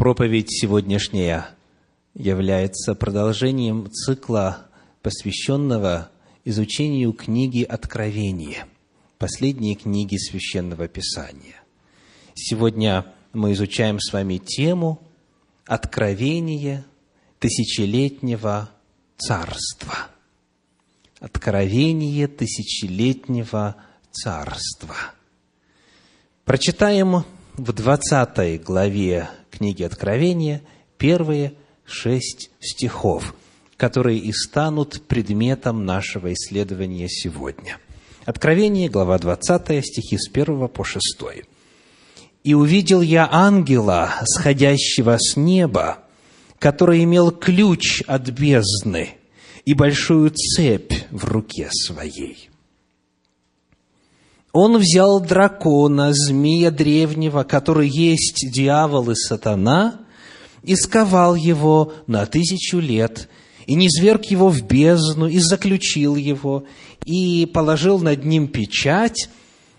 Проповедь сегодняшняя является продолжением цикла, посвященного изучению книги Откровения, последней книги Священного Писания. Сегодня мы изучаем с вами тему Откровение тысячелетнего царства. Откровение тысячелетнего царства. Прочитаем в 20 главе книги Откровения первые шесть стихов, которые и станут предметом нашего исследования сегодня. Откровение, глава 20, стихи с 1 по 6. «И увидел я ангела, сходящего с неба, который имел ключ от бездны и большую цепь в руке своей. Он взял дракона, змея древнего, который есть дьявол и сатана, и сковал его на тысячу лет, и низверг его в бездну, и заключил его, и положил над ним печать,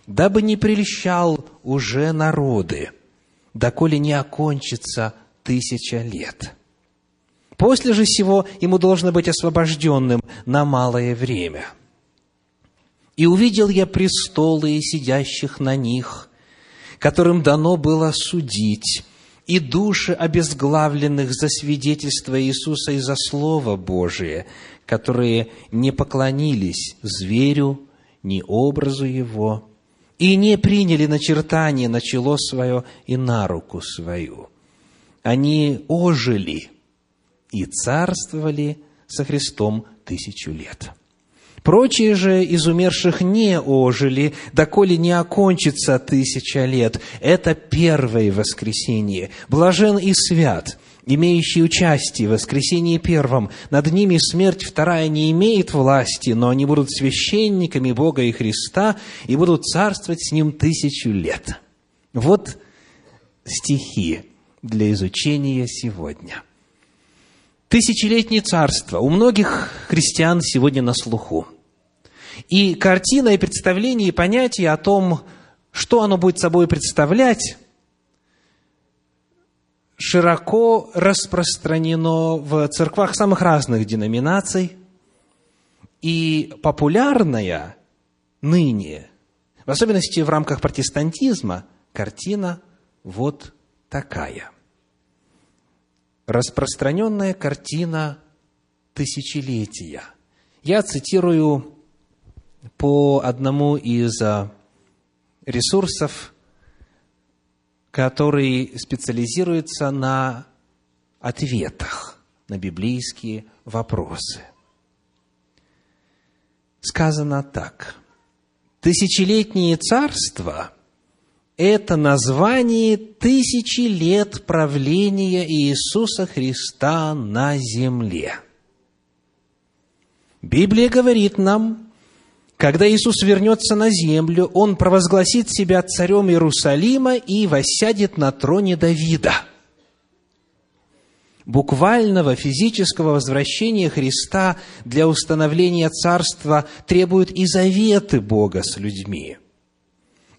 дабы не прельщал уже народы, доколе не окончится тысяча лет. После же всего ему должно быть освобожденным на малое время – и увидел я престолы и сидящих на них, которым дано было судить, и души обезглавленных за свидетельство Иисуса и за Слово Божие, которые не поклонились зверю, ни образу его, и не приняли начертание на чело свое и на руку свою. Они ожили и царствовали со Христом тысячу лет. Прочие же из умерших не ожили, доколе не окончится тысяча лет. Это первое воскресенье. Блажен и свят, имеющий участие в воскресении первом. Над ними смерть вторая не имеет власти, но они будут священниками Бога и Христа и будут царствовать с Ним тысячу лет. Вот стихи для изучения сегодня – Тысячелетнее царство у многих христиан сегодня на слуху. И картина, и представление, и понятие о том, что оно будет собой представлять, широко распространено в церквах самых разных деноминаций. И популярная ныне, в особенности в рамках протестантизма, картина вот такая – распространенная картина тысячелетия. Я цитирую по одному из а, ресурсов, который специализируется на ответах на библейские вопросы. Сказано так. Тысячелетнее царство – это название тысячи лет правления Иисуса Христа на земле. Библия говорит нам, когда Иисус вернется на землю, Он провозгласит себя царем Иерусалима и воссядет на троне Давида. Буквального физического возвращения Христа для установления царства требуют и заветы Бога с людьми –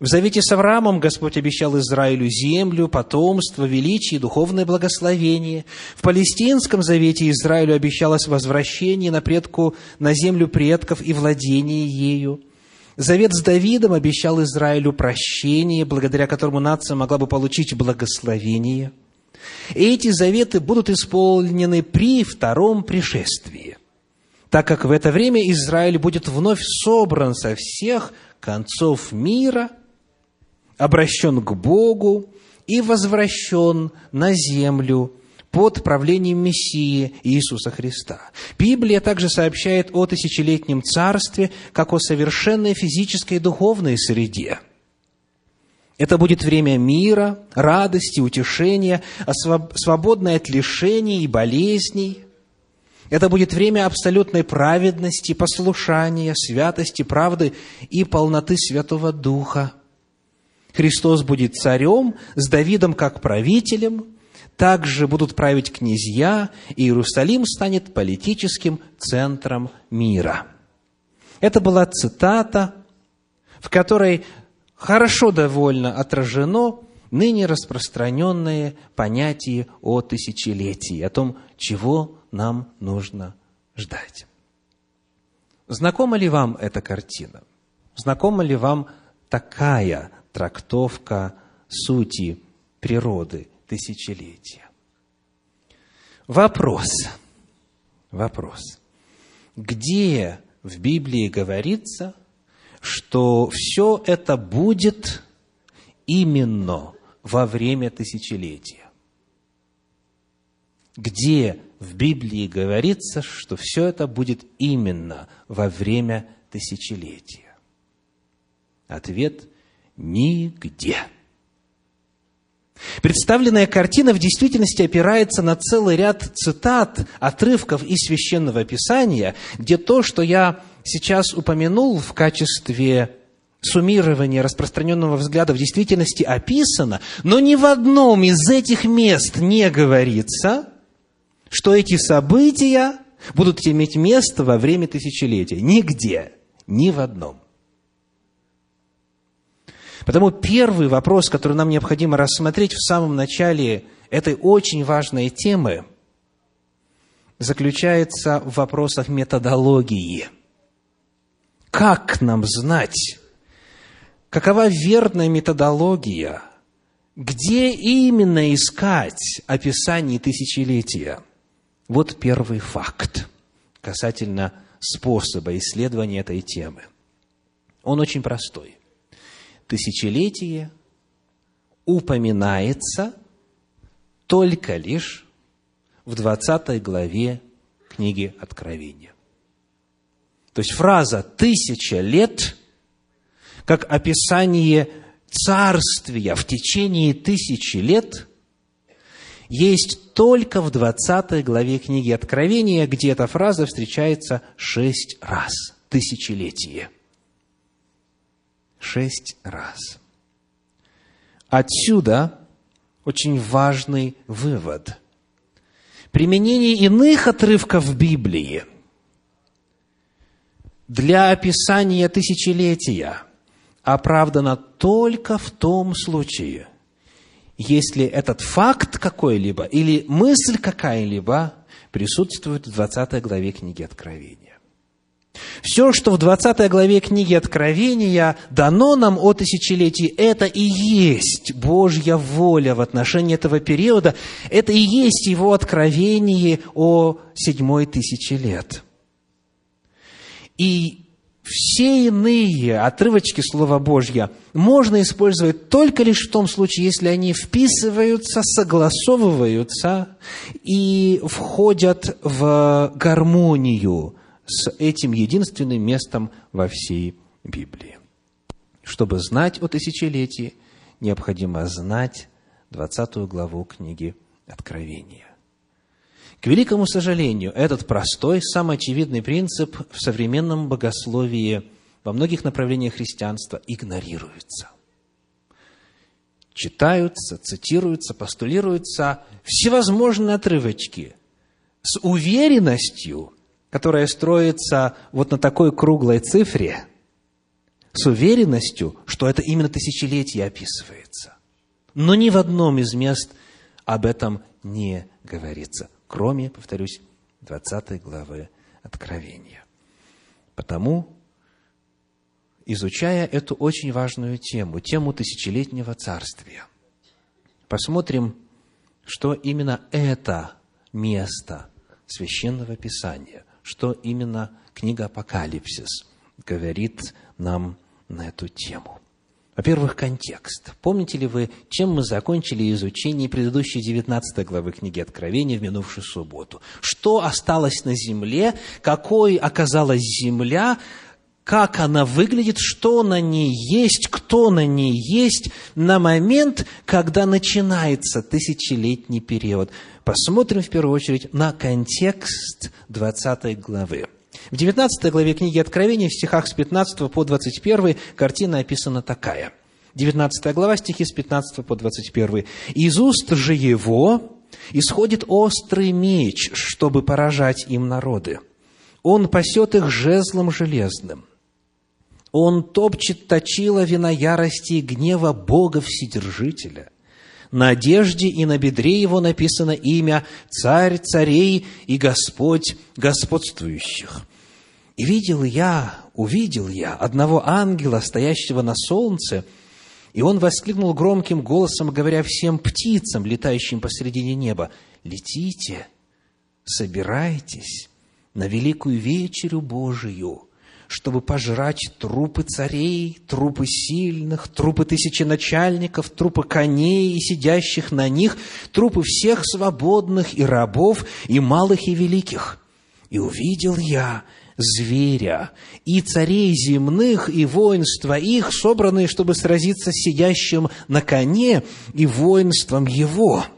в завете с Авраамом Господь обещал Израилю землю, потомство, величие духовное благословение. В палестинском завете Израилю обещалось возвращение на предку, на землю предков и владение ею. Завет с Давидом обещал Израилю прощение, благодаря которому нация могла бы получить благословение. Эти заветы будут исполнены при втором пришествии, так как в это время Израиль будет вновь собран со всех концов мира – обращен к Богу и возвращен на землю под правлением Мессии Иисуса Христа. Библия также сообщает о тысячелетнем царстве, как о совершенной физической и духовной среде. Это будет время мира, радости, утешения, свободное от лишений и болезней. Это будет время абсолютной праведности, послушания, святости, правды и полноты Святого Духа – Христос будет царем, с Давидом как правителем, также будут править князья, и Иерусалим станет политическим центром мира. Это была цитата, в которой хорошо довольно отражено ныне распространенное понятие о тысячелетии, о том, чего нам нужно ждать. Знакома ли вам эта картина? Знакома ли вам такая трактовка сути природы тысячелетия? Вопрос. Вопрос. Где в Библии говорится, что все это будет именно во время тысячелетия? Где в Библии говорится, что все это будет именно во время тысячелетия? Ответ – нигде. Представленная картина в действительности опирается на целый ряд цитат, отрывков из Священного Писания, где то, что я сейчас упомянул в качестве суммирования распространенного взгляда в действительности описано, но ни в одном из этих мест не говорится, что эти события будут иметь место во время тысячелетия. Нигде, ни в одном. Потому первый вопрос, который нам необходимо рассмотреть в самом начале этой очень важной темы, заключается в вопросах методологии. Как нам знать, какова верная методология, где именно искать описание тысячелетия? Вот первый факт касательно способа исследования этой темы. Он очень простой тысячелетие упоминается только лишь в 20 главе книги Откровения. То есть фраза «тысяча лет» как описание царствия в течение тысячи лет есть только в 20 главе книги Откровения, где эта фраза встречается шесть раз. Тысячелетие – шесть раз. Отсюда очень важный вывод. Применение иных отрывков Библии для описания тысячелетия оправдано только в том случае, если этот факт какой-либо или мысль какая-либо присутствует в 20 главе книги Откровения. Все, что в 20 главе книги Откровения дано нам о тысячелетии, это и есть Божья воля в отношении этого периода, это и есть Его откровение о седьмой тысячи лет. И все иные отрывочки Слова Божьего можно использовать только лишь в том случае, если они вписываются, согласовываются и входят в гармонию с этим единственным местом во всей Библии. Чтобы знать о тысячелетии, необходимо знать 20 главу книги Откровения. К великому сожалению, этот простой, самый очевидный принцип в современном богословии во многих направлениях христианства игнорируется. Читаются, цитируются, постулируются всевозможные отрывочки с уверенностью, которая строится вот на такой круглой цифре, с уверенностью, что это именно тысячелетие описывается. Но ни в одном из мест об этом не говорится, кроме, повторюсь, 20 главы Откровения. Потому, изучая эту очень важную тему, тему тысячелетнего царствия, посмотрим, что именно это место Священного Писания – что именно книга Апокалипсис говорит нам на эту тему. Во-первых, контекст. Помните ли вы, чем мы закончили изучение предыдущей 19 главы книги Откровения в минувшую субботу? Что осталось на земле, какой оказалась земля, как она выглядит, что на ней есть, кто на ней есть на момент, когда начинается тысячелетний период. Посмотрим в первую очередь на контекст 20 главы. В 19 главе книги Откровения, в стихах с 15 по 21, картина описана такая. 19 глава, стихи с 15 по 21. «Из уст же его исходит острый меч, чтобы поражать им народы. Он пасет их жезлом железным, он топчет точила вина ярости и гнева Бога Вседержителя, На одежде и на бедре его написано имя «Царь царей и Господь господствующих». И видел я, увидел я одного ангела, стоящего на солнце, и он воскликнул громким голосом, говоря всем птицам, летающим посредине неба, «Летите, собирайтесь на великую вечерю Божию, чтобы пожрать трупы царей, трупы сильных, трупы тысячи начальников, трупы коней и сидящих на них, трупы всех свободных и рабов, и малых, и великих. И увидел я зверя, и царей земных, и воинства их, собранные, чтобы сразиться с сидящим на коне и воинством его –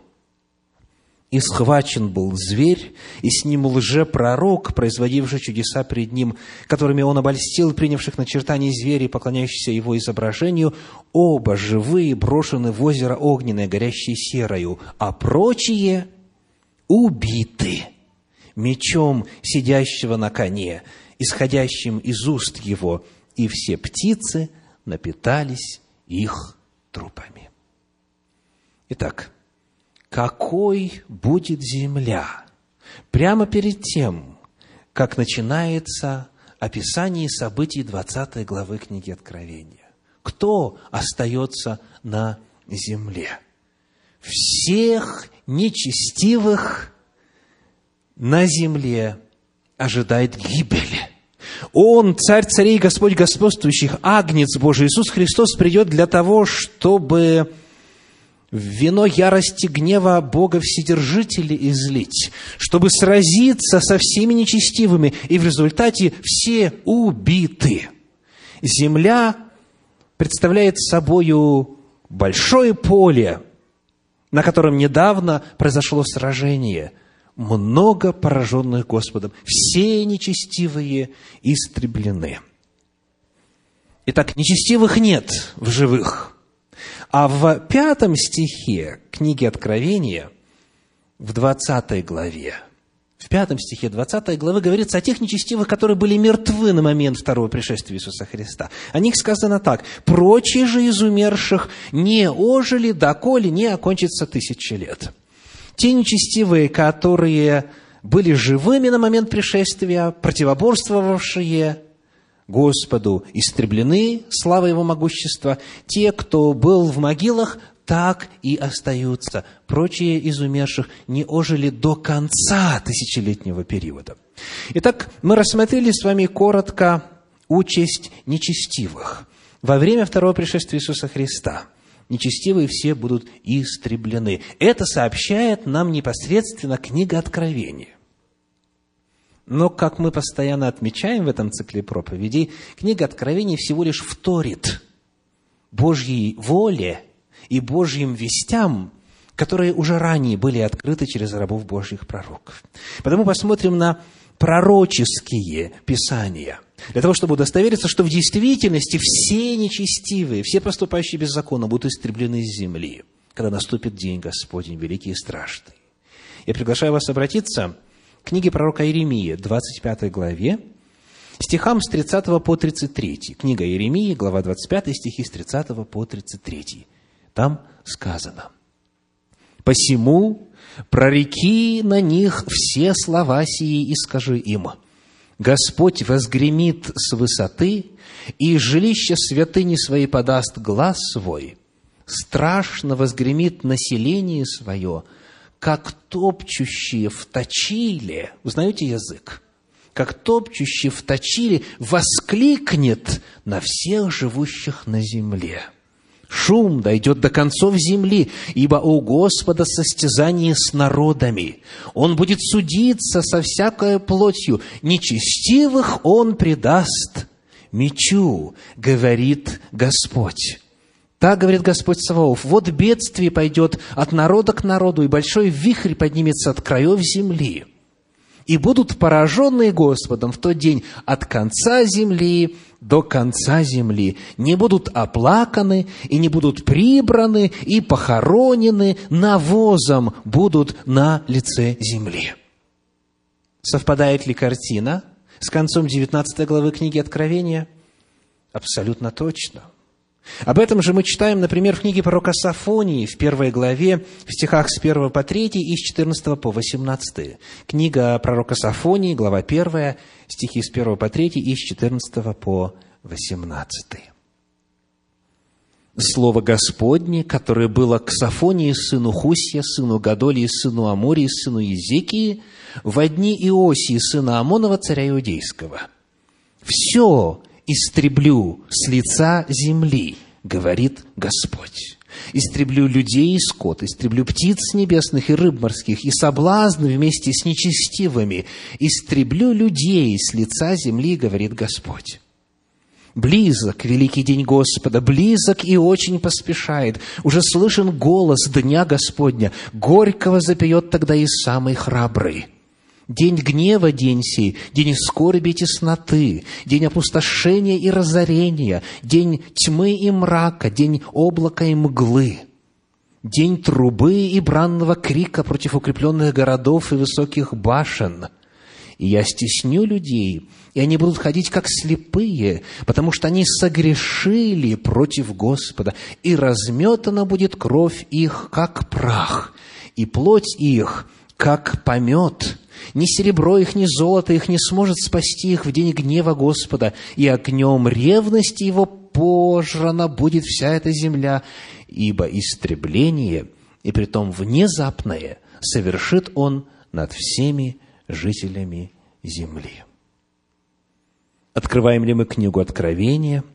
и схвачен был зверь, и с ним лжепророк, производивший чудеса пред ним, которыми он обольстил принявших начертание зверя и поклоняющихся его изображению, оба живые брошены в озеро огненное, горящее серою, а прочие убиты мечом сидящего на коне, исходящим из уст его, и все птицы напитались их трупами. Итак, какой будет земля. Прямо перед тем, как начинается описание событий 20 главы книги Откровения. Кто остается на земле? Всех нечестивых на земле ожидает гибель. Он, царь царей, Господь господствующих, Агнец Божий, Иисус Христос придет для того, чтобы вино ярости гнева Бога Вседержителя излить, чтобы сразиться со всеми нечестивыми, и в результате все убиты. Земля представляет собою большое поле, на котором недавно произошло сражение, много пораженных Господом, все нечестивые истреблены. Итак, нечестивых нет в живых – а в пятом стихе книги Откровения, в 20 главе, в пятом стихе 20 главы говорится о тех нечестивых, которые были мертвы на момент второго пришествия Иисуса Христа. О них сказано так. «Прочие же из умерших не ожили, доколе не окончится тысячи лет». Те нечестивые, которые были живыми на момент пришествия, противоборствовавшие Господу истреблены, слава Его могущества. Те, кто был в могилах, так и остаются. Прочие из умерших не ожили до конца тысячелетнего периода. Итак, мы рассмотрели с вами коротко участь нечестивых. Во время второго пришествия Иисуса Христа нечестивые все будут истреблены. Это сообщает нам непосредственно книга Откровения. Но, как мы постоянно отмечаем в этом цикле проповедей, книга Откровений всего лишь вторит Божьей воле и Божьим вестям, которые уже ранее были открыты через рабов Божьих пророков. Потому посмотрим на пророческие писания, для того, чтобы удостовериться, что в действительности все нечестивые, все поступающие без закона будут истреблены из земли, когда наступит день Господень, великий и страшный. Я приглашаю вас обратиться книге пророка Иеремии, 25 главе, стихам с 30 по 33. Книга Иеремии, глава 25, стихи с 30 по 33. Там сказано, «Посему прореки на них все слова сии и скажи им, Господь возгремит с высоты, и жилище святыни своей подаст глаз свой, страшно возгремит население свое, как топчущие в точиле, узнаете язык? Как топчущие в точиле воскликнет на всех живущих на земле. Шум дойдет до концов земли, ибо у Господа состязание с народами. Он будет судиться со всякой плотью. Нечестивых Он предаст мечу, говорит Господь. Так говорит Господь Саваоф, вот бедствие пойдет от народа к народу, и большой вихрь поднимется от краев земли. И будут пораженные Господом в тот день от конца земли до конца земли. Не будут оплаканы, и не будут прибраны, и похоронены, навозом будут на лице земли. Совпадает ли картина с концом 19 главы книги Откровения? Абсолютно точно – Об этом же мы читаем, например, в книге пророка Сафонии в первой главе, в стихах с 1 по 3 и с 14 по 18. Книга пророка Сафонии, глава 1, стихи с 1 по 3 и с 14 по 18. Слово Господне, которое было к Сафонии, сыну Хусья, сыну Гадолии, сыну Амории, сыну Езекии, в дни Иосии, сына Амонова, царя Иудейского. «Все истреблю с лица земли, говорит Господь. Истреблю людей и скот, истреблю птиц небесных и рыб морских, и соблазн вместе с нечестивыми. Истреблю людей с лица земли, говорит Господь. Близок великий день Господа, близок и очень поспешает. Уже слышен голос дня Господня. Горького запьет тогда и самый храбрый. День гнева день сей, день скорби и тесноты, день опустошения и разорения, день тьмы и мрака, день облака и мглы, день трубы и бранного крика против укрепленных городов и высоких башен. И я стесню людей, и они будут ходить как слепые, потому что они согрешили против Господа, и разметана будет кровь их, как прах, и плоть их, как помет, ни серебро их, ни золото их не сможет спасти их в день гнева Господа, и огнем ревности его пожрана будет вся эта земля, ибо истребление, и притом внезапное, совершит он над всеми жителями земли. Открываем ли мы книгу Откровения –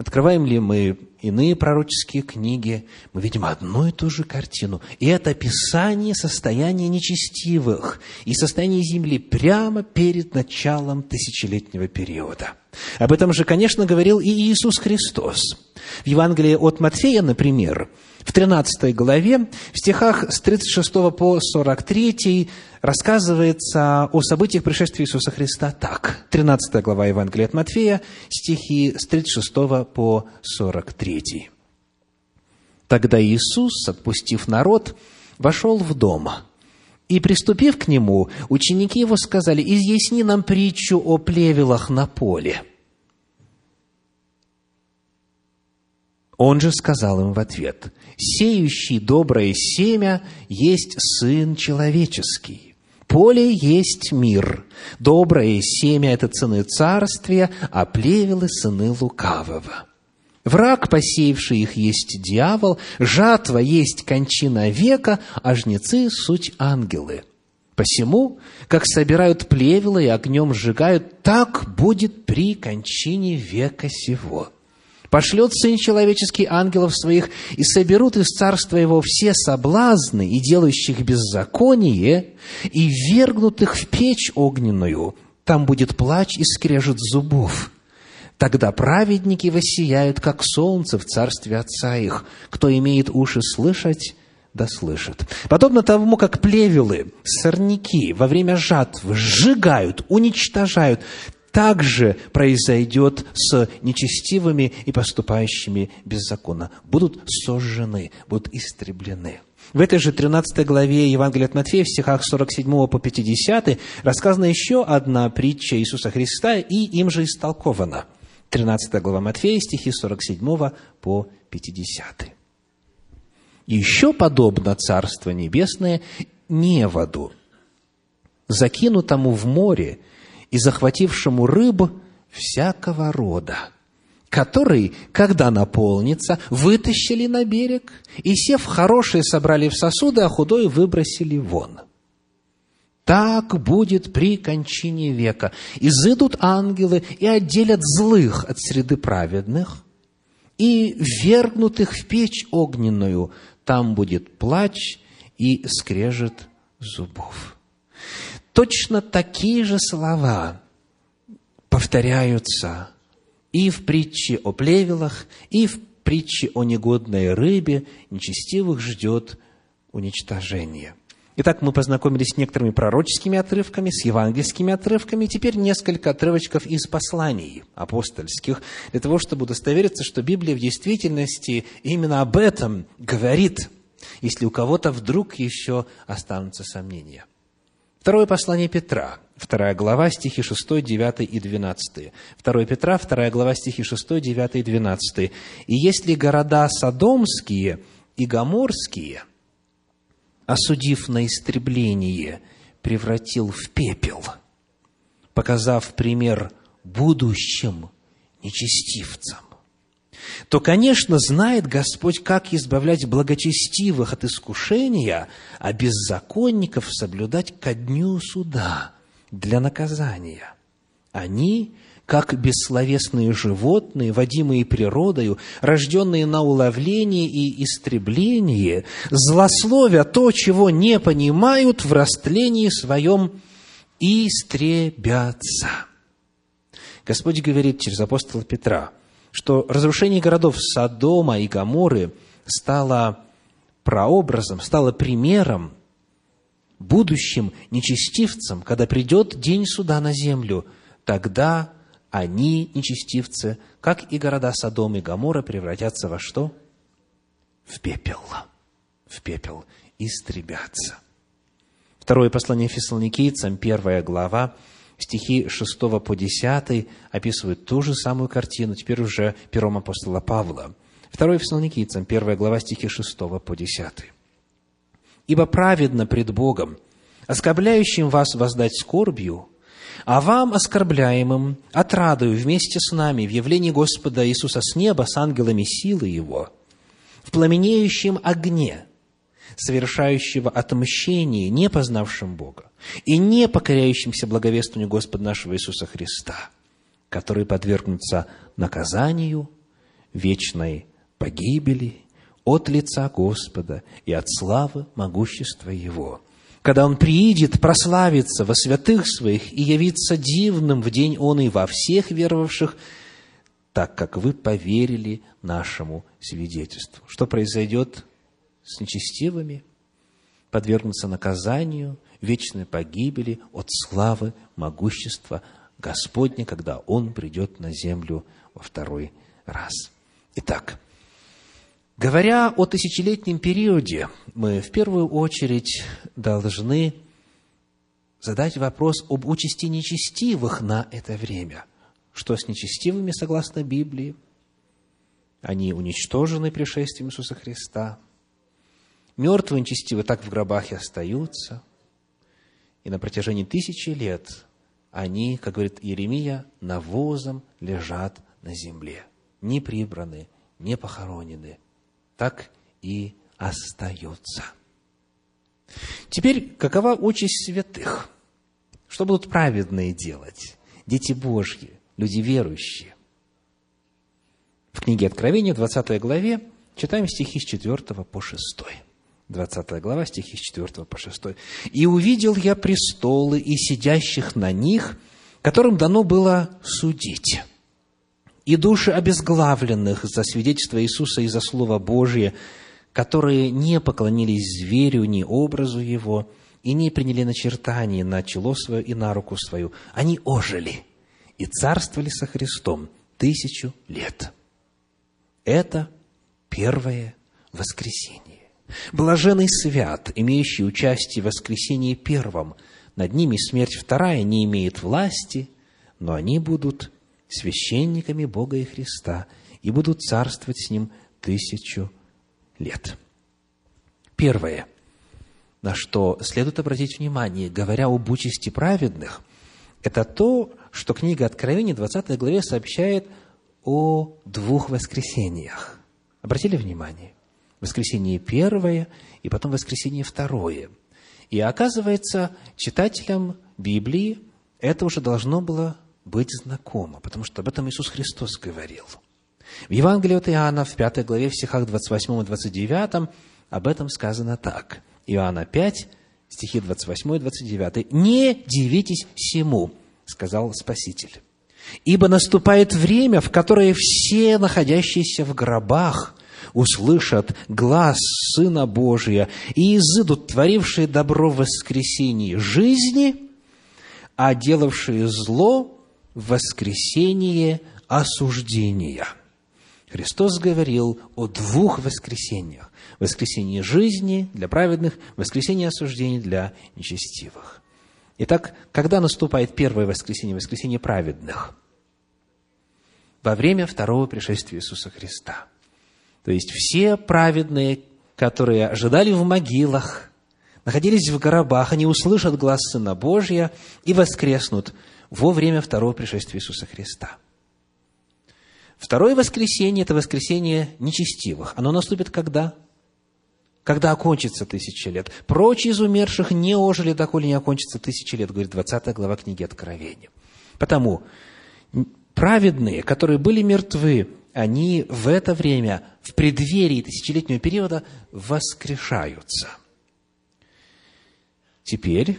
Открываем ли мы иные пророческие книги, мы видим одну и ту же картину. И это описание состояния нечестивых и состояния земли прямо перед началом тысячелетнего периода. Об этом же, конечно, говорил и Иисус Христос. В Евангелии от Матфея, например, в 13 главе, в стихах с 36 по 43 рассказывается о событиях пришествия Иисуса Христа так. 13 глава Евангелия от Матфея, стихи с 36 по 43. Тогда Иисус, отпустив народ, вошел в дом. И, приступив к нему, ученики его сказали, «Изъясни нам притчу о плевелах на поле». Он же сказал им в ответ, «Сеющий доброе семя есть Сын Человеческий. Поле есть мир. Доброе семя – это цены царствия, а плевелы – сыны лукавого. Враг, посеявший их, есть дьявол, жатва есть кончина века, а жнецы – суть ангелы. Посему, как собирают плевелы и огнем сжигают, так будет при кончине века сего» пошлет Сын Человеческий ангелов своих, и соберут из царства его все соблазны и делающих беззаконие, и вергнут их в печь огненную. Там будет плач и скрежет зубов. Тогда праведники воссияют, как солнце в царстве Отца их. Кто имеет уши слышать, да слышит. Подобно тому, как плевелы, сорняки во время жатвы сжигают, уничтожают, также произойдет с нечестивыми и поступающими беззаконно. Будут сожжены, будут истреблены. В этой же 13 главе Евангелия от Матфея, в стихах 47 по 50, рассказана еще одна притча Иисуса Христа, и им же истолкована. 13 глава Матфея, стихи 47 по 50. Еще подобно Царство Небесное неводу, закинутому в море и захватившему рыб всякого рода, который, когда наполнится, вытащили на берег и, сев хорошие, собрали в сосуды, а худой выбросили вон. Так будет при кончине века. Изыдут ангелы и отделят злых от среды праведных, и вергнут их в печь огненную. Там будет плач и скрежет зубов точно такие же слова повторяются и в притче о плевелах, и в притче о негодной рыбе. Нечестивых ждет уничтожение. Итак, мы познакомились с некоторыми пророческими отрывками, с евангельскими отрывками. Теперь несколько отрывочков из посланий апостольских, для того, чтобы удостовериться, что Библия в действительности именно об этом говорит, если у кого-то вдруг еще останутся сомнения. Второе послание Петра, 2 глава, стихи 6, 9 и 12. 2 Петра, 2 глава, стихи 6, 9 и 12. «И если города Содомские и Гоморские, осудив на истребление, превратил в пепел, показав пример будущим нечестивцам, то, конечно, знает Господь, как избавлять благочестивых от искушения, а беззаконников соблюдать ко дню суда для наказания. Они, как бессловесные животные, водимые природою, рожденные на уловление и истребление, злословя то, чего не понимают, в растлении своем истребятся. Господь говорит через апостола Петра, что разрушение городов Содома и Гаморы стало прообразом, стало примером, будущим нечестивцам, когда придет день суда на землю, тогда они, нечестивцы, как и города Содом и Гамора, превратятся во что? В пепел. В пепел. Истребятся. Второе послание Фессалоникийцам, первая глава, стихи 6 по 10 описывают ту же самую картину, теперь уже пером апостола Павла. Второе Фессалоникийцам, первая глава, стихи 6 по 10. «Ибо праведно пред Богом, оскорбляющим вас воздать скорбью, а вам, оскорбляемым, отрадою вместе с нами в явлении Господа Иисуса с неба с ангелами силы Его, в пламенеющем огне, совершающего отмщение, не познавшим Бога и не покоряющимся благовествованию Господа нашего Иисуса Христа, которые подвергнутся наказанию, вечной погибели от лица Господа и от славы могущества Его, когда Он приидет прославиться во святых Своих и явиться дивным в день Он и во всех веровавших, так как вы поверили нашему свидетельству. Что произойдет с нечестивыми? Подвергнутся наказанию, вечной погибели от славы, могущества Господня, когда Он придет на землю во второй раз. Итак, говоря о тысячелетнем периоде, мы в первую очередь должны задать вопрос об участи нечестивых на это время. Что с нечестивыми, согласно Библии? Они уничтожены пришествием Иисуса Христа. Мертвые нечестивые так в гробах и остаются. И на протяжении тысячи лет они, как говорит Иеремия, навозом лежат на земле. Не прибраны, не похоронены. Так и остаются. Теперь, какова участь святых? Что будут праведные делать? Дети Божьи, люди верующие. В книге Откровения, 20 главе, читаем стихи с 4 по 6. 20 глава, стихи с 4 по 6. «И увидел я престолы и сидящих на них, которым дано было судить, и души обезглавленных за свидетельство Иисуса и за Слово Божие, которые не поклонились зверю ни образу его, и не приняли начертание на чело свое и на руку свою. Они ожили и царствовали со Христом тысячу лет. Это первое воскресенье. Блаженный свят, имеющий участие в воскресении первом. Над ними смерть вторая не имеет власти, но они будут священниками Бога и Христа и будут царствовать с Ним тысячу лет. Первое, на что следует обратить внимание, говоря об участи праведных, это то, что книга Откровения, 20 главе, сообщает о двух воскресениях. Обратили внимание? Воскресенье первое и потом воскресенье второе. И оказывается, читателям Библии это уже должно было быть знакомо, потому что об этом Иисус Христос говорил. В Евангелии от Иоанна, в пятой главе, в стихах 28 и 29, об этом сказано так. Иоанна 5, стихи 28 и 29. «Не дивитесь всему, сказал Спаситель, ибо наступает время, в которое все, находящиеся в гробах, услышат глаз Сына Божия и изыдут творившие добро в воскресении жизни, а делавшие зло в воскресение осуждения. Христос говорил о двух воскресениях. Воскресение жизни для праведных, воскресение осуждения для нечестивых. Итак, когда наступает первое воскресенье, воскресенье праведных? Во время второго пришествия Иисуса Христа. То есть все праведные, которые ожидали в могилах, находились в гробах, они услышат глаз Сына Божия и воскреснут во время второго пришествия Иисуса Христа. Второе воскресенье – это воскресенье нечестивых. Оно наступит когда? Когда окончится тысяча лет. Прочие из умерших не ожили, доколе не окончится тысяча лет, говорит 20 глава книги Откровения. Потому праведные, которые были мертвы, они в это время, в преддверии тысячелетнего периода, воскрешаются. Теперь,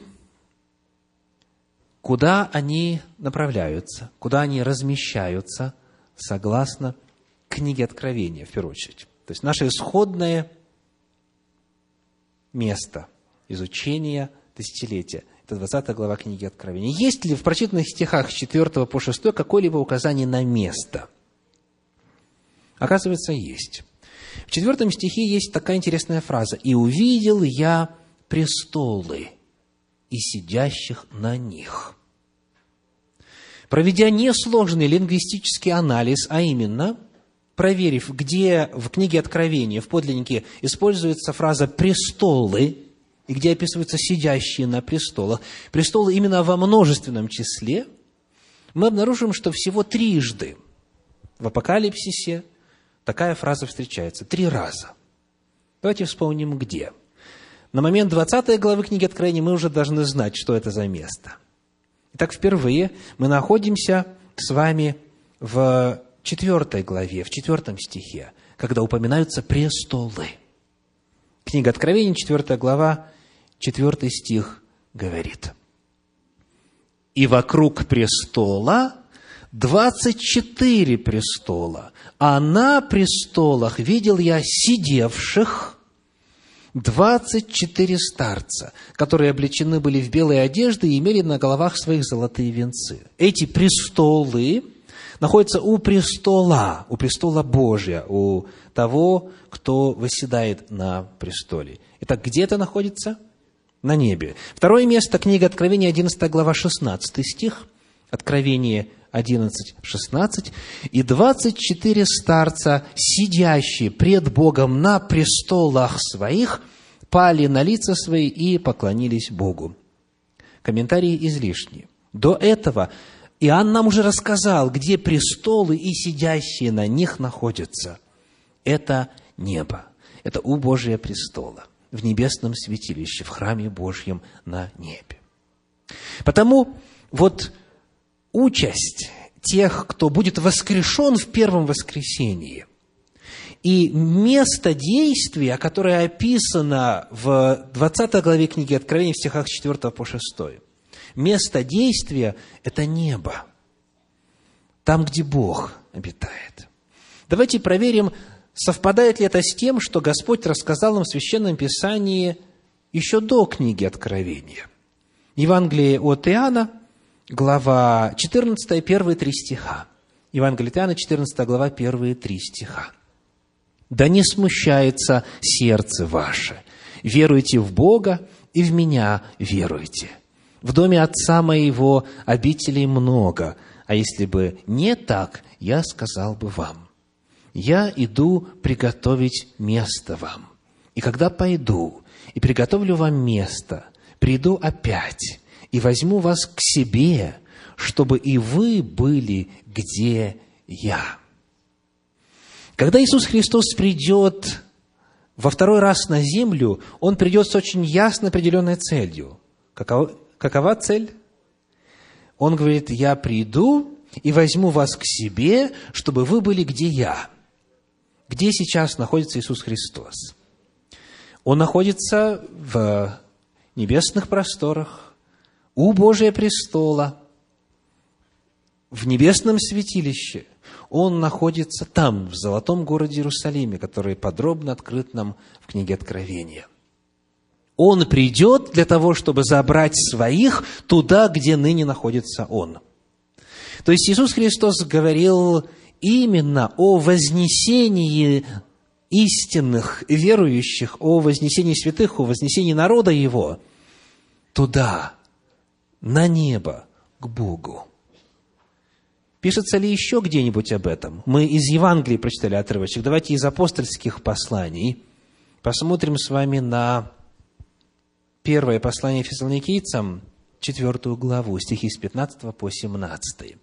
куда они направляются, куда они размещаются, согласно книге Откровения, в первую очередь. То есть, наше исходное место изучения тысячелетия – это 20 глава книги Откровения. Есть ли в прочитанных стихах с 4 по 6 какое-либо указание на место – Оказывается, есть. В четвертом стихе есть такая интересная фраза. «И увидел я престолы и сидящих на них». Проведя несложный лингвистический анализ, а именно, проверив, где в книге Откровения, в подлиннике, используется фраза «престолы», и где описываются сидящие на престолах, престолы именно во множественном числе, мы обнаружим, что всего трижды в Апокалипсисе такая фраза встречается три раза. Давайте вспомним, где. На момент 20 главы книги Откровения мы уже должны знать, что это за место. Итак, впервые мы находимся с вами в четвертой главе, в четвертом стихе, когда упоминаются престолы. Книга Откровения, четвертая глава, четвертый стих говорит. «И вокруг престола двадцать четыре престола, а на престолах видел я сидевших двадцать четыре старца, которые облечены были в белые одежды и имели на головах своих золотые венцы. Эти престолы находятся у престола, у престола Божия, у того, кто восседает на престоле. Итак, где это находится? На небе. Второе место, книга Откровения, 11 глава, 16 стих. Откровение 11, 16, и 24 старца, сидящие пред Богом на престолах своих, пали на лица свои и поклонились Богу. Комментарии излишни. До этого Иоанн нам уже рассказал, где престолы и сидящие на них находятся. Это небо. Это у Божия престола, в небесном святилище, в храме Божьем на небе. Потому вот участь тех, кто будет воскрешен в первом воскресении, и место действия, которое описано в 20 главе книги Откровения в стихах 4 по 6, место действия – это небо, там, где Бог обитает. Давайте проверим, совпадает ли это с тем, что Господь рассказал нам в Священном Писании еще до книги Откровения. Евангелие от Иоанна, глава 14, первые три стиха. Евангелие Иоанна, 14 глава, первые три стиха. «Да не смущается сердце ваше, веруйте в Бога и в Меня веруйте. В доме Отца Моего обителей много, а если бы не так, я сказал бы вам. Я иду приготовить место вам. И когда пойду и приготовлю вам место, приду опять и возьму вас к себе, чтобы и вы были, где я». Когда Иисус Христос придет во второй раз на землю, Он придет с очень ясно определенной целью. Какова, какова цель? Он говорит, я приду и возьму вас к себе, чтобы вы были, где я. Где сейчас находится Иисус Христос? Он находится в небесных просторах, у Божия престола, в небесном святилище. Он находится там, в золотом городе Иерусалиме, который подробно открыт нам в книге Откровения. Он придет для того, чтобы забрать своих туда, где ныне находится Он. То есть Иисус Христос говорил именно о вознесении истинных верующих, о вознесении святых, о вознесении народа Его туда, на небо, к Богу. Пишется ли еще где-нибудь об этом? Мы из Евангелия прочитали отрывочек. Давайте из апостольских посланий посмотрим с вами на первое послание фессалоникийцам, четвертую главу, стихи с 15 по 17.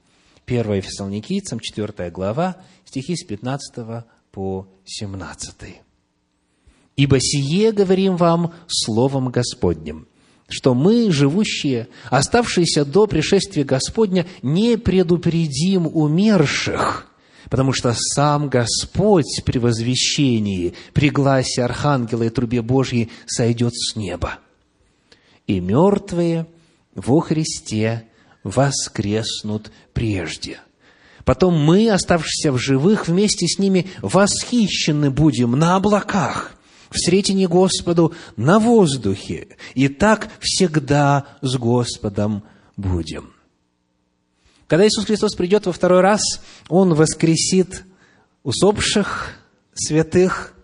Первое фессалоникийцам, четвертая глава, стихи с 15 по 17. «Ибо сие говорим вам Словом Господним, что мы, живущие, оставшиеся до пришествия Господня, не предупредим умерших, потому что сам Господь при возвещении, при гласе Архангела и трубе Божьей сойдет с неба. И мертвые во Христе воскреснут прежде. Потом мы, оставшиеся в живых, вместе с ними восхищены будем на облаках – встретине Господу на воздухе. И так всегда с Господом будем. Когда Иисус Христос придет во второй раз, Он воскресит усопших, святых,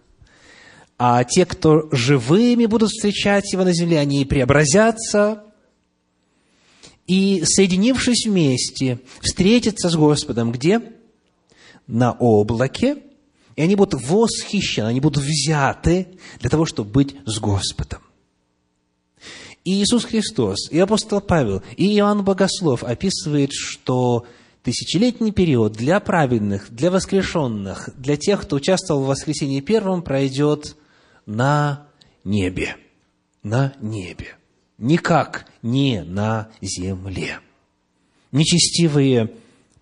а те, кто живыми будут встречать Его на земле, они преобразятся, и, соединившись вместе, встретятся с Господом где? На облаке, и они будут восхищены, они будут взяты для того, чтобы быть с Господом. И Иисус Христос, и апостол Павел, и Иоанн Богослов описывают, что тысячелетний период для праведных, для воскрешенных, для тех, кто участвовал в воскресении первом, пройдет на небе. На небе. Никак не на земле. Нечестивые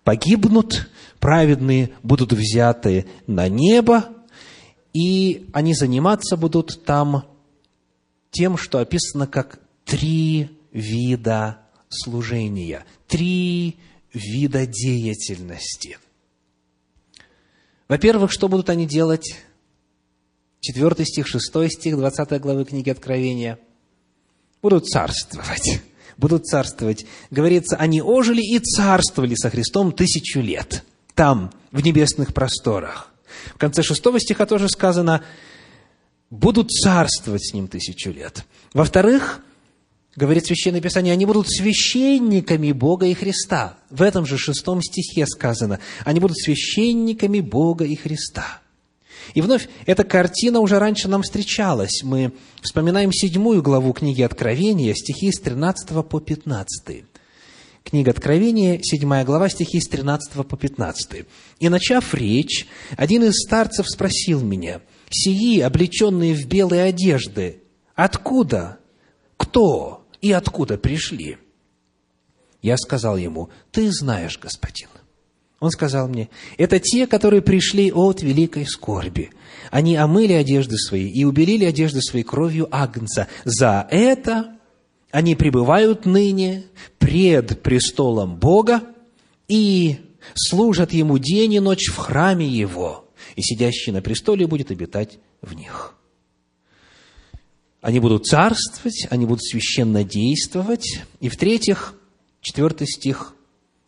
погибнут, праведные будут взяты на небо, и они заниматься будут там тем, что описано как три вида служения, три вида деятельности. Во-первых, что будут они делать? Четвертый стих, шестой стих, двадцатой главы книги Откровения. Будут царствовать будут царствовать. Говорится, они ожили и царствовали со Христом тысячу лет. Там, в небесных просторах. В конце шестого стиха тоже сказано, будут царствовать с Ним тысячу лет. Во-вторых, говорит Священное Писание, они будут священниками Бога и Христа. В этом же шестом стихе сказано, они будут священниками Бога и Христа. И вновь, эта картина уже раньше нам встречалась. Мы вспоминаем седьмую главу книги Откровения, стихи с 13 по 15. Книга Откровения, седьмая глава, стихи с 13 по 15. «И, начав речь, один из старцев спросил меня, «Сии, облеченные в белые одежды, откуда, кто и откуда пришли?» Я сказал ему, «Ты знаешь, господин». Он сказал мне, это те, которые пришли от великой скорби. Они омыли одежды свои и убелили одежды своей кровью Агнца. За это они пребывают ныне пред престолом Бога и служат Ему день и ночь в храме Его, и сидящий на престоле будет обитать в них. Они будут царствовать, они будут священно действовать. И в-третьих, четвертый стих,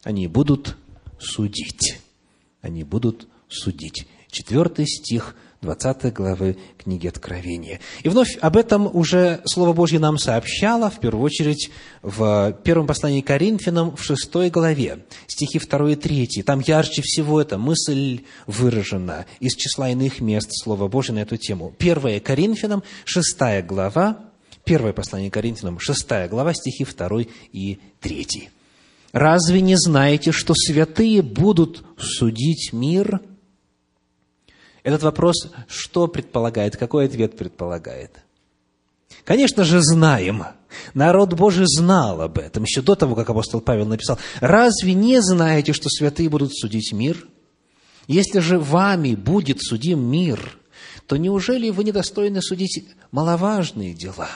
они будут судить. Они будут судить. Четвертый стих 20 главы книги Откровения. И вновь об этом уже Слово Божье нам сообщало, в первую очередь, в первом послании к Коринфянам в шестой главе, стихи 2 и 3. Там ярче всего эта мысль выражена из числа иных мест Слова Божьего на эту тему. Первое Коринфянам, шестая глава, первое послание Коринфянам, шестая глава, стихи 2 и 3. Разве не знаете, что святые будут судить мир? Этот вопрос что предполагает, какой ответ предполагает? Конечно же, знаем. Народ Божий знал об этом еще до того, как апостол Павел написал. Разве не знаете, что святые будут судить мир? Если же вами будет судим мир, то неужели вы недостойны судить маловажные дела?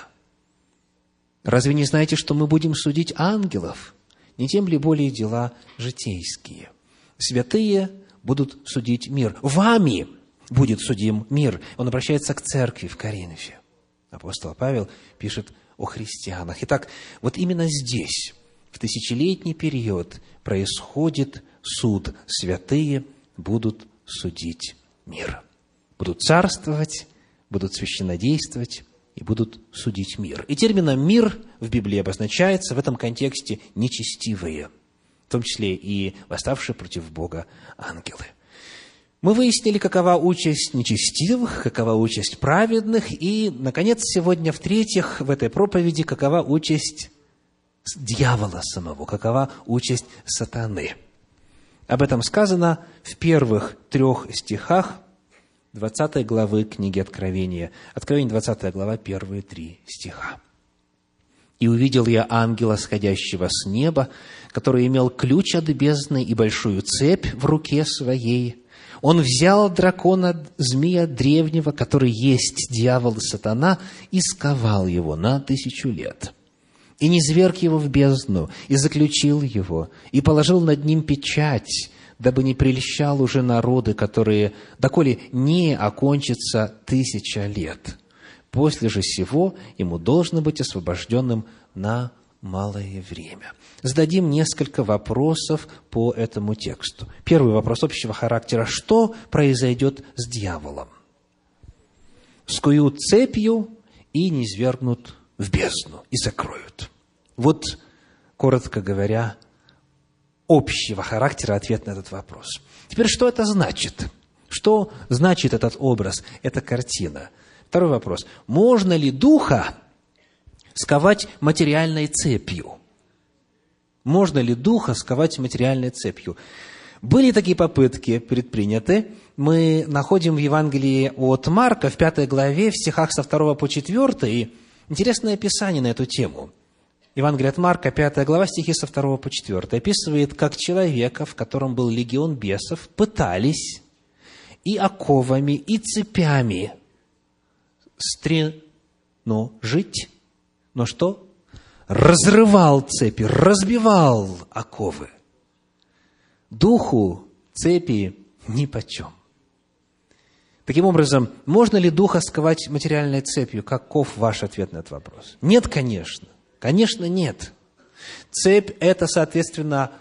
Разве не знаете, что мы будем судить ангелов? Не тем ли более дела житейские. Святые будут судить мир. Вами будет судим мир. Он обращается к церкви в Коринфе. Апостол Павел пишет о христианах. Итак, вот именно здесь, в тысячелетний период, происходит суд. Святые будут судить мир. Будут царствовать, будут священнодействовать и будут судить мир. И термином «мир» в Библии обозначается в этом контексте нечестивые, в том числе и восставшие против Бога ангелы. Мы выяснили, какова участь нечестивых, какова участь праведных, и, наконец, сегодня, в-третьих, в этой проповеди, какова участь дьявола самого, какова участь сатаны. Об этом сказано в первых трех стихах 20 главы книги Откровения. Откровение 20 глава, первые три стиха. «И увидел я ангела, сходящего с неба, который имел ключ от бездны и большую цепь в руке своей, он взял дракона, змея древнего, который есть дьявол и сатана, и сковал его на тысячу лет. И не зверг его в бездну, и заключил его, и положил над ним печать, дабы не прельщал уже народы, которые, доколе не окончится тысяча лет. После же сего ему должно быть освобожденным на малое время. Зададим несколько вопросов по этому тексту. Первый вопрос общего характера. Что произойдет с дьяволом? Скуют цепью и не свергнут в бездну и закроют. Вот, коротко говоря, общего характера ответ на этот вопрос. Теперь, что это значит? Что значит этот образ, эта картина? Второй вопрос. Можно ли духа сковать материальной цепью. Можно ли духа сковать материальной цепью? Были такие попытки предприняты. Мы находим в Евангелии от Марка в пятой главе, в стихах со 2 по 4, интересное описание на эту тему. Евангелие от Марка, 5 глава, стихи со 2 по 4, описывает, как человека, в котором был легион бесов, пытались и оковами, и цепями стреножить но что? Разрывал цепи, разбивал оковы. Духу цепи ни почем. Таким образом, можно ли духа сковать материальной цепью? Каков ваш ответ на этот вопрос? Нет, конечно. Конечно, нет. Цепь – это, соответственно,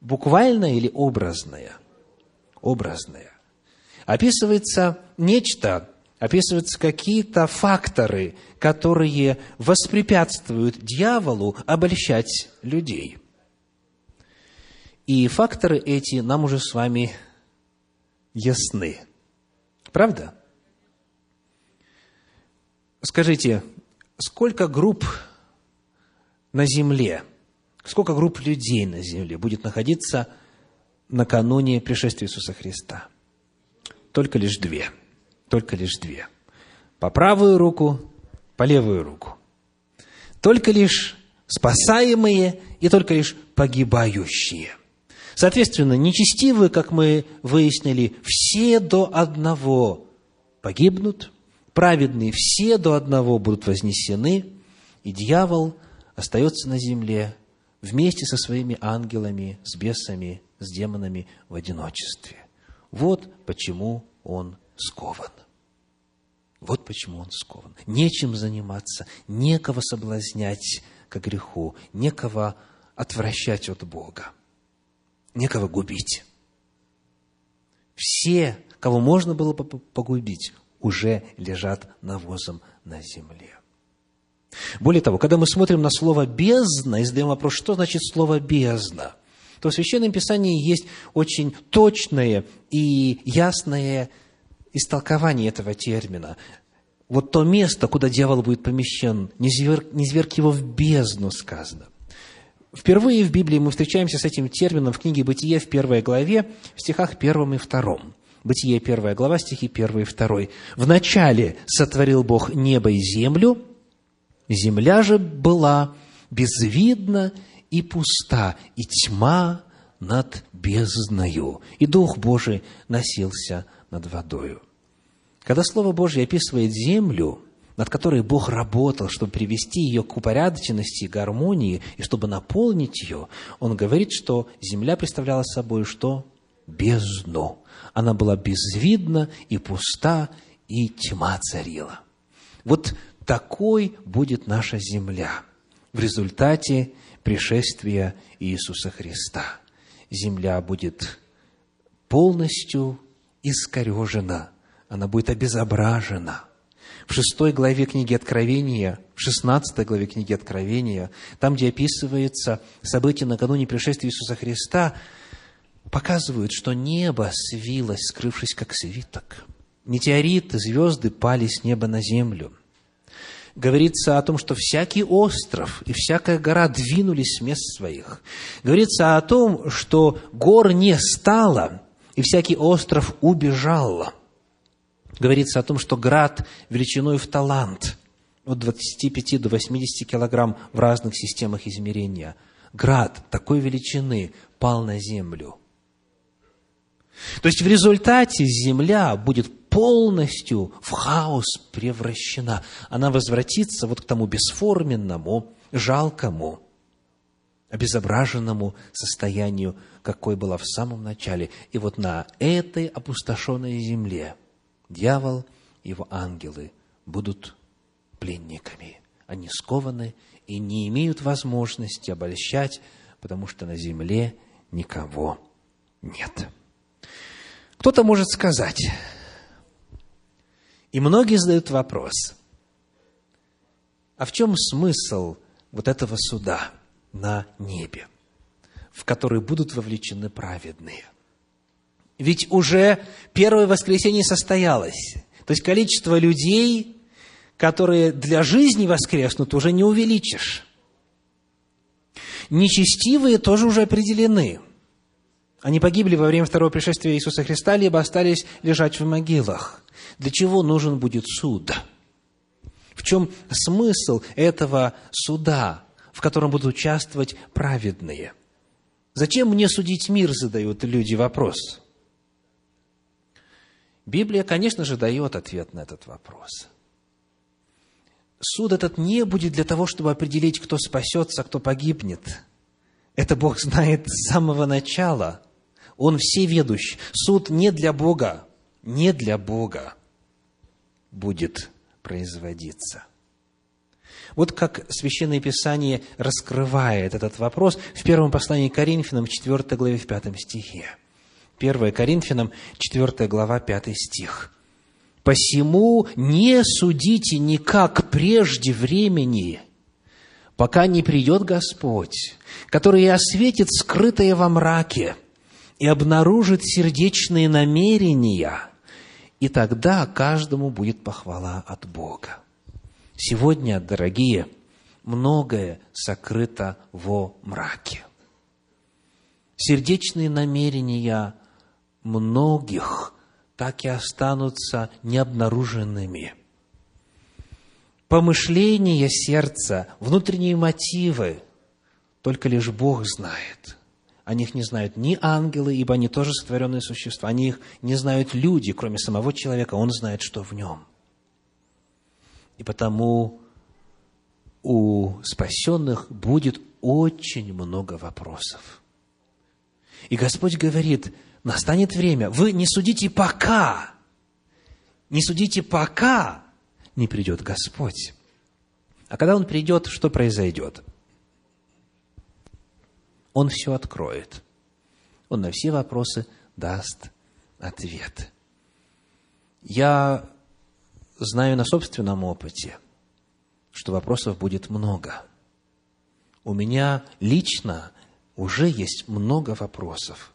буквальная или образная? Образная. Описывается нечто, описываются какие-то факторы, которые воспрепятствуют дьяволу обольщать людей. И факторы эти нам уже с вами ясны. Правда? Скажите, сколько групп на земле, сколько групп людей на земле будет находиться накануне пришествия Иисуса Христа? Только лишь две – только лишь две. По правую руку, по левую руку. Только лишь спасаемые и только лишь погибающие. Соответственно, нечестивые, как мы выяснили, все до одного погибнут, праведные все до одного будут вознесены, и дьявол остается на земле вместе со своими ангелами, с бесами, с демонами в одиночестве. Вот почему он скован. Вот почему он скован. Нечем заниматься, некого соблазнять к греху, некого отвращать от Бога, некого губить. Все, кого можно было бы погубить, уже лежат навозом на земле. Более того, когда мы смотрим на слово «бездна» и задаем вопрос, что значит слово «бездна», то в Священном Писании есть очень точное и ясное истолкование этого термина. Вот то место, куда дьявол будет помещен, не зверг, не зверг его в бездну, сказано. Впервые в Библии мы встречаемся с этим термином в книге «Бытие» в первой главе, в стихах первом и втором. Бытие, первая глава, стихи первый и второй. «Вначале сотворил Бог небо и землю, земля же была безвидна и пуста, и тьма над бездною, и Дух Божий носился над водою. Когда Слово Божье описывает землю, над которой Бог работал, чтобы привести ее к упорядоченности и гармонии, и чтобы наполнить ее, Он говорит, что земля представляла собой что? Бездну. Она была безвидна и пуста, и тьма царила. Вот такой будет наша земля в результате пришествия Иисуса Христа. Земля будет полностью искорежена, она будет обезображена. в шестой главе книги Откровения, в шестнадцатой главе книги Откровения, там, где описывается событие накануне пришествия Иисуса Христа, показывают, что небо свилось, скрывшись как свиток. Метеориты, звезды пали с неба на землю. Говорится о том, что всякий остров и всякая гора двинулись с мест своих. Говорится о том, что гор не стало, и всякий остров убежал. Говорится о том, что град величиной в талант от 25 до 80 килограмм в разных системах измерения. Град такой величины пал на землю. То есть в результате земля будет полностью в хаос превращена. Она возвратится вот к тому бесформенному, жалкому, обезображенному состоянию, какой была в самом начале. И вот на этой опустошенной земле дьявол и его ангелы будут пленниками. Они скованы и не имеют возможности обольщать, потому что на земле никого нет. Кто-то может сказать, и многие задают вопрос, а в чем смысл вот этого суда на небе, в который будут вовлечены праведные? Ведь уже первое воскресенье состоялось. То есть количество людей, которые для жизни воскреснут, уже не увеличишь. Нечестивые тоже уже определены. Они погибли во время второго пришествия Иисуса Христа, либо остались лежать в могилах. Для чего нужен будет суд? В чем смысл этого суда, в котором будут участвовать праведные? Зачем мне судить мир, задают люди вопрос. Библия, конечно же, дает ответ на этот вопрос. Суд этот не будет для того, чтобы определить, кто спасется, кто погибнет. Это Бог знает с самого начала. Он всеведущ. Суд не для Бога, не для Бога будет производиться. Вот как Священное Писание раскрывает этот вопрос в первом послании к Коринфянам, 4 главе, в 5 стихе. 1 Коринфянам, 4 глава, 5 стих. «Посему не судите никак прежде времени, пока не придет Господь, который осветит скрытое во мраке и обнаружит сердечные намерения» И тогда каждому будет похвала от Бога. Сегодня, дорогие, многое сокрыто во мраке. Сердечные намерения многих так и останутся необнаруженными. Помышления сердца, внутренние мотивы только лишь Бог знает – о них не знают ни ангелы, ибо они тоже сотворенные существа. Они их не знают люди, кроме самого человека. Он знает, что в нем. И потому у спасенных будет очень много вопросов. И Господь говорит, настанет время, вы не судите пока, не судите пока не придет Господь. А когда Он придет, что произойдет? Он все откроет. Он на все вопросы даст ответ. Я знаю на собственном опыте, что вопросов будет много. У меня лично уже есть много вопросов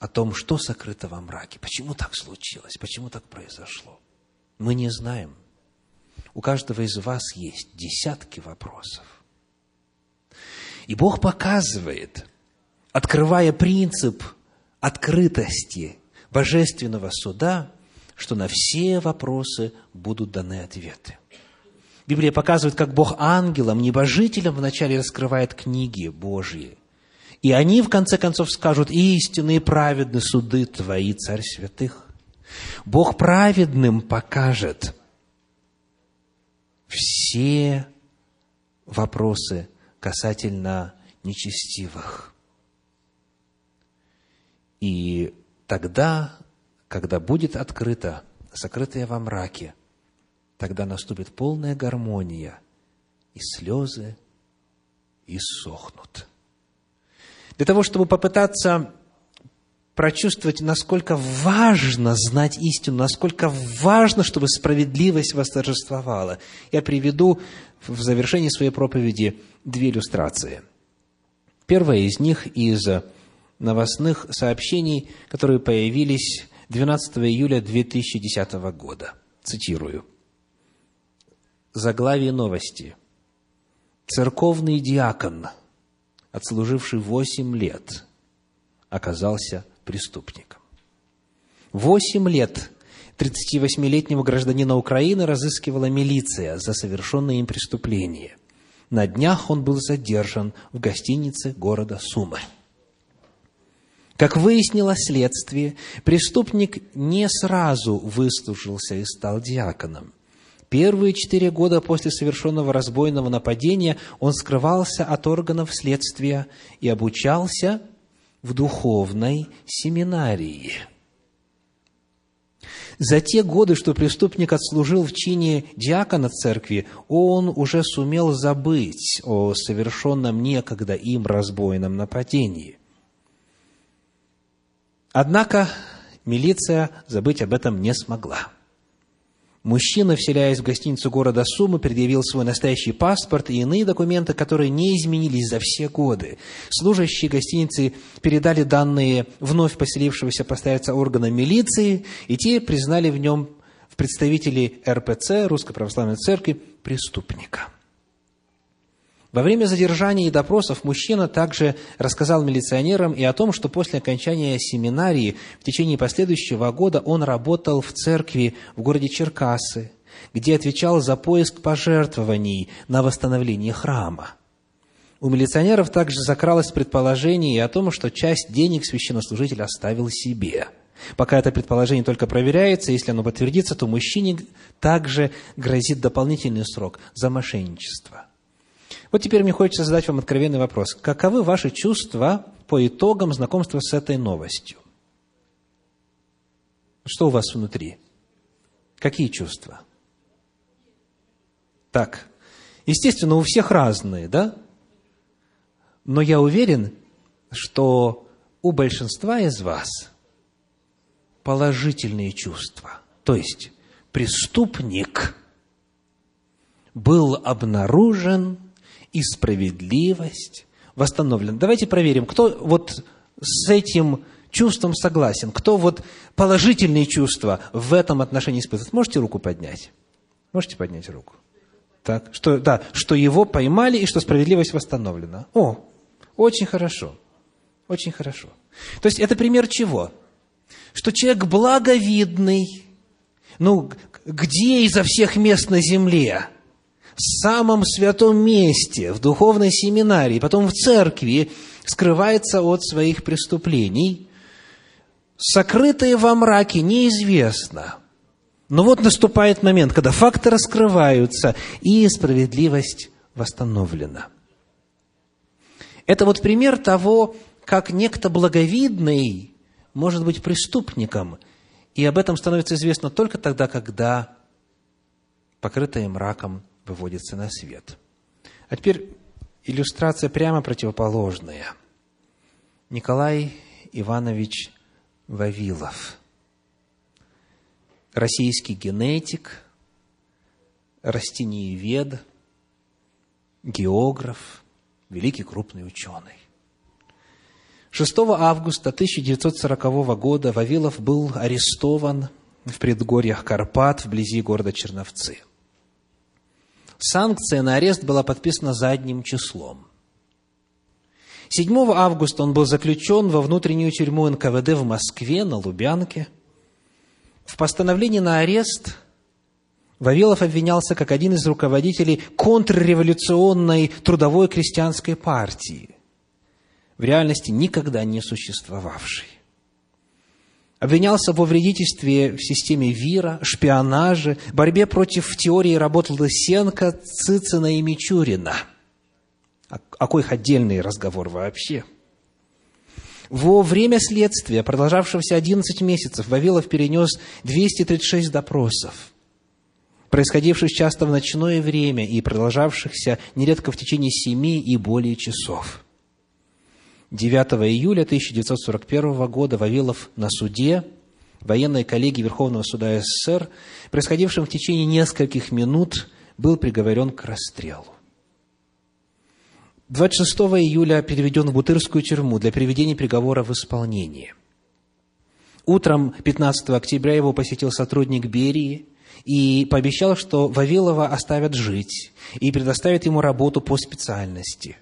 о том, что сокрыто во мраке, почему так случилось, почему так произошло. Мы не знаем. У каждого из вас есть десятки вопросов. И Бог показывает, открывая принцип открытости божественного суда, что на все вопросы будут даны ответы. Библия показывает, как Бог ангелам, небожителям вначале раскрывает книги Божьи. И они, в конце концов, скажут, истинные праведны суды Твои, Царь Святых. Бог праведным покажет все вопросы касательно нечестивых. И тогда, когда будет открыто, сокрытое во мраке, тогда наступит полная гармония, и слезы иссохнут. Для того, чтобы попытаться прочувствовать, насколько важно знать истину, насколько важно, чтобы справедливость восторжествовала. Я приведу в завершении своей проповеди две иллюстрации. Первая из них из новостных сообщений, которые появились 12 июля 2010 года. Цитирую. Заглавие новости. Церковный диакон, отслуживший восемь лет, оказался преступником. Восемь лет 38-летнего гражданина Украины разыскивала милиция за совершенное им преступление. На днях он был задержан в гостинице города Сумы. Как выяснило следствие, преступник не сразу выслужился и стал диаконом. Первые четыре года после совершенного разбойного нападения он скрывался от органов следствия и обучался в духовной семинарии. За те годы, что преступник отслужил в чине диакона церкви, он уже сумел забыть о совершенном некогда им разбойном нападении. Однако милиция забыть об этом не смогла. Мужчина, вселяясь в гостиницу города Сумы, предъявил свой настоящий паспорт и иные документы, которые не изменились за все годы. Служащие гостиницы передали данные вновь поселившегося постояльца органа милиции, и те признали в нем в представителей РПЦ, Русской Православной Церкви, преступника. Во время задержания и допросов мужчина также рассказал милиционерам и о том, что после окончания семинарии в течение последующего года он работал в церкви в городе Черкасы, где отвечал за поиск пожертвований на восстановление храма. У милиционеров также закралось предположение о том, что часть денег священнослужитель оставил себе. Пока это предположение только проверяется, если оно подтвердится, то мужчине также грозит дополнительный срок за мошенничество – вот теперь мне хочется задать вам откровенный вопрос. Каковы ваши чувства по итогам знакомства с этой новостью? Что у вас внутри? Какие чувства? Так, естественно, у всех разные, да? Но я уверен, что у большинства из вас положительные чувства. То есть, преступник был обнаружен и справедливость восстановлена. Давайте проверим, кто вот с этим чувством согласен, кто вот положительные чувства в этом отношении испытывает. Можете руку поднять? Можете поднять руку? Так, что, да, что его поймали и что справедливость восстановлена. О, очень хорошо, очень хорошо. То есть это пример чего? Что человек благовидный, ну, где изо всех мест на земле – самом святом месте, в духовной семинарии, потом в церкви, скрывается от своих преступлений, сокрытое во мраке неизвестно. Но вот наступает момент, когда факты раскрываются, и справедливость восстановлена. Это вот пример того, как некто благовидный может быть преступником, и об этом становится известно только тогда, когда покрытое мраком выводится на свет. А теперь иллюстрация прямо противоположная. Николай Иванович Вавилов, российский генетик, растениевед, географ, великий крупный ученый. 6 августа 1940 года Вавилов был арестован в предгорьях Карпат вблизи города Черновцы – Санкция на арест была подписана задним числом. 7 августа он был заключен во внутреннюю тюрьму НКВД в Москве, на Лубянке. В постановлении на арест Вавилов обвинялся как один из руководителей контрреволюционной трудовой крестьянской партии, в реальности никогда не существовавшей обвинялся во вредительстве в системе ВИРа, шпионаже, борьбе против теории работ Лысенко, Цицина и Мичурина. А какой их отдельный разговор вообще? Во время следствия, продолжавшегося 11 месяцев, Вавилов перенес 236 допросов, происходивших часто в ночное время и продолжавшихся нередко в течение семи и более часов – 9 июля 1941 года Вавилов на суде военной коллегии Верховного суда СССР, происходившем в течение нескольких минут, был приговорен к расстрелу. 26 июля переведен в Бутырскую тюрьму для приведения приговора в исполнение. Утром 15 октября его посетил сотрудник Берии и пообещал, что Вавилова оставят жить и предоставят ему работу по специальности.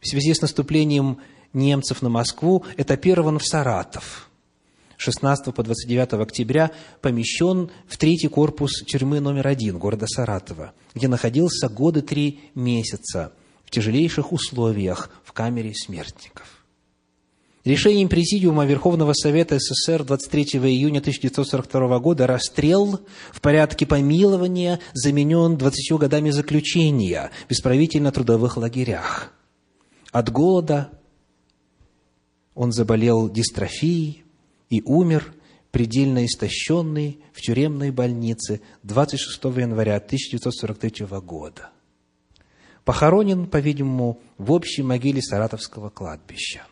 В связи с наступлением немцев на Москву этапирован в Саратов. 16 по 29 октября помещен в третий корпус тюрьмы номер один города Саратова, где находился годы три месяца в тяжелейших условиях в камере смертников. Решением Президиума Верховного Совета СССР 23 июня 1942 года расстрел в порядке помилования заменен 20 годами заключения в исправительно-трудовых лагерях. От голода он заболел дистрофией и умер предельно истощенный в тюремной больнице 26 января 1943 года. Похоронен, по-видимому, в общей могиле Саратовского кладбища.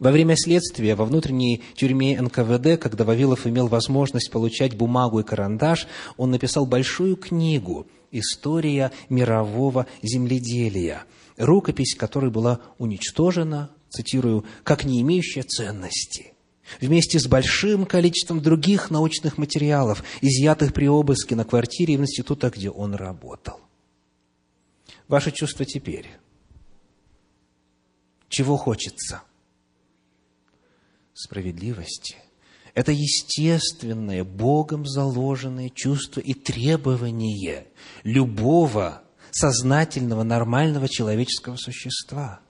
Во время следствия во внутренней тюрьме НКВД, когда Вавилов имел возможность получать бумагу и карандаш, он написал большую книгу «История мирового земледелия», рукопись которой была уничтожена, цитирую, «как не имеющая ценности» вместе с большим количеством других научных материалов, изъятых при обыске на квартире в института, где он работал. Ваше чувство теперь? Чего хочется? – справедливости. Это естественное, Богом заложенное чувство и требование любого сознательного, нормального человеческого существа.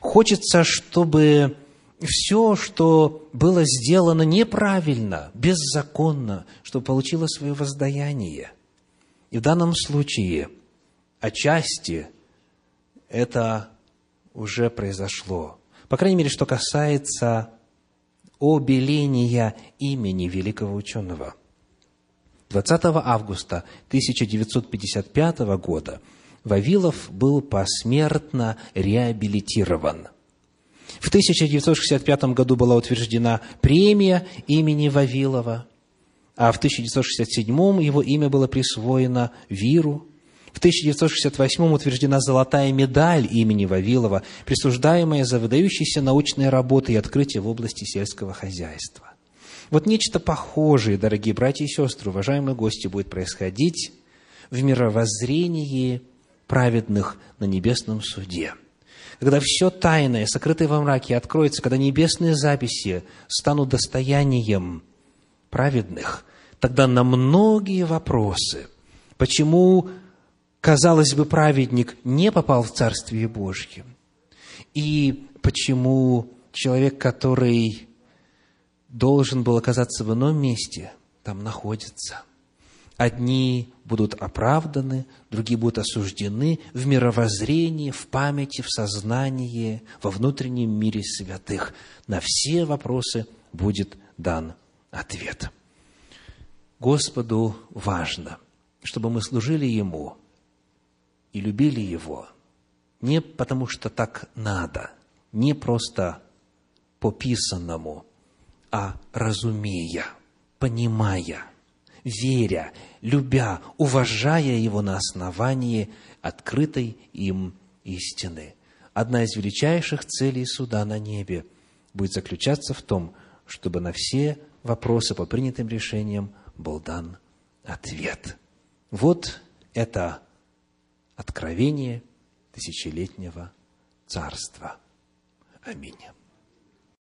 Хочется, чтобы все, что было сделано неправильно, беззаконно, чтобы получило свое воздаяние. И в данном случае, отчасти, это уже произошло. По крайней мере, что касается обеления имени великого ученого. 20 августа 1955 года Вавилов был посмертно реабилитирован. В 1965 году была утверждена премия имени Вавилова, а в 1967 его имя было присвоено Виру, в 1968 утверждена золотая медаль имени Вавилова, присуждаемая за выдающиеся научные работы и открытия в области сельского хозяйства. Вот нечто похожее, дорогие братья и сестры, уважаемые гости, будет происходить в мировоззрении праведных на небесном суде. Когда все тайное, сокрытое во мраке, откроется, когда небесные записи станут достоянием праведных, тогда на многие вопросы, почему казалось бы, праведник не попал в Царствие Божье? И почему человек, который должен был оказаться в ином месте, там находится? Одни будут оправданы, другие будут осуждены в мировоззрении, в памяти, в сознании, во внутреннем мире святых. На все вопросы будет дан ответ. Господу важно, чтобы мы служили Ему – и любили Его не потому, что так надо, не просто по писанному, а разумея, понимая, веря, любя, уважая Его на основании открытой им истины. Одна из величайших целей суда на небе будет заключаться в том, чтобы на все вопросы по принятым решениям был дан ответ. Вот это откровение тысячелетнего царства. Аминь.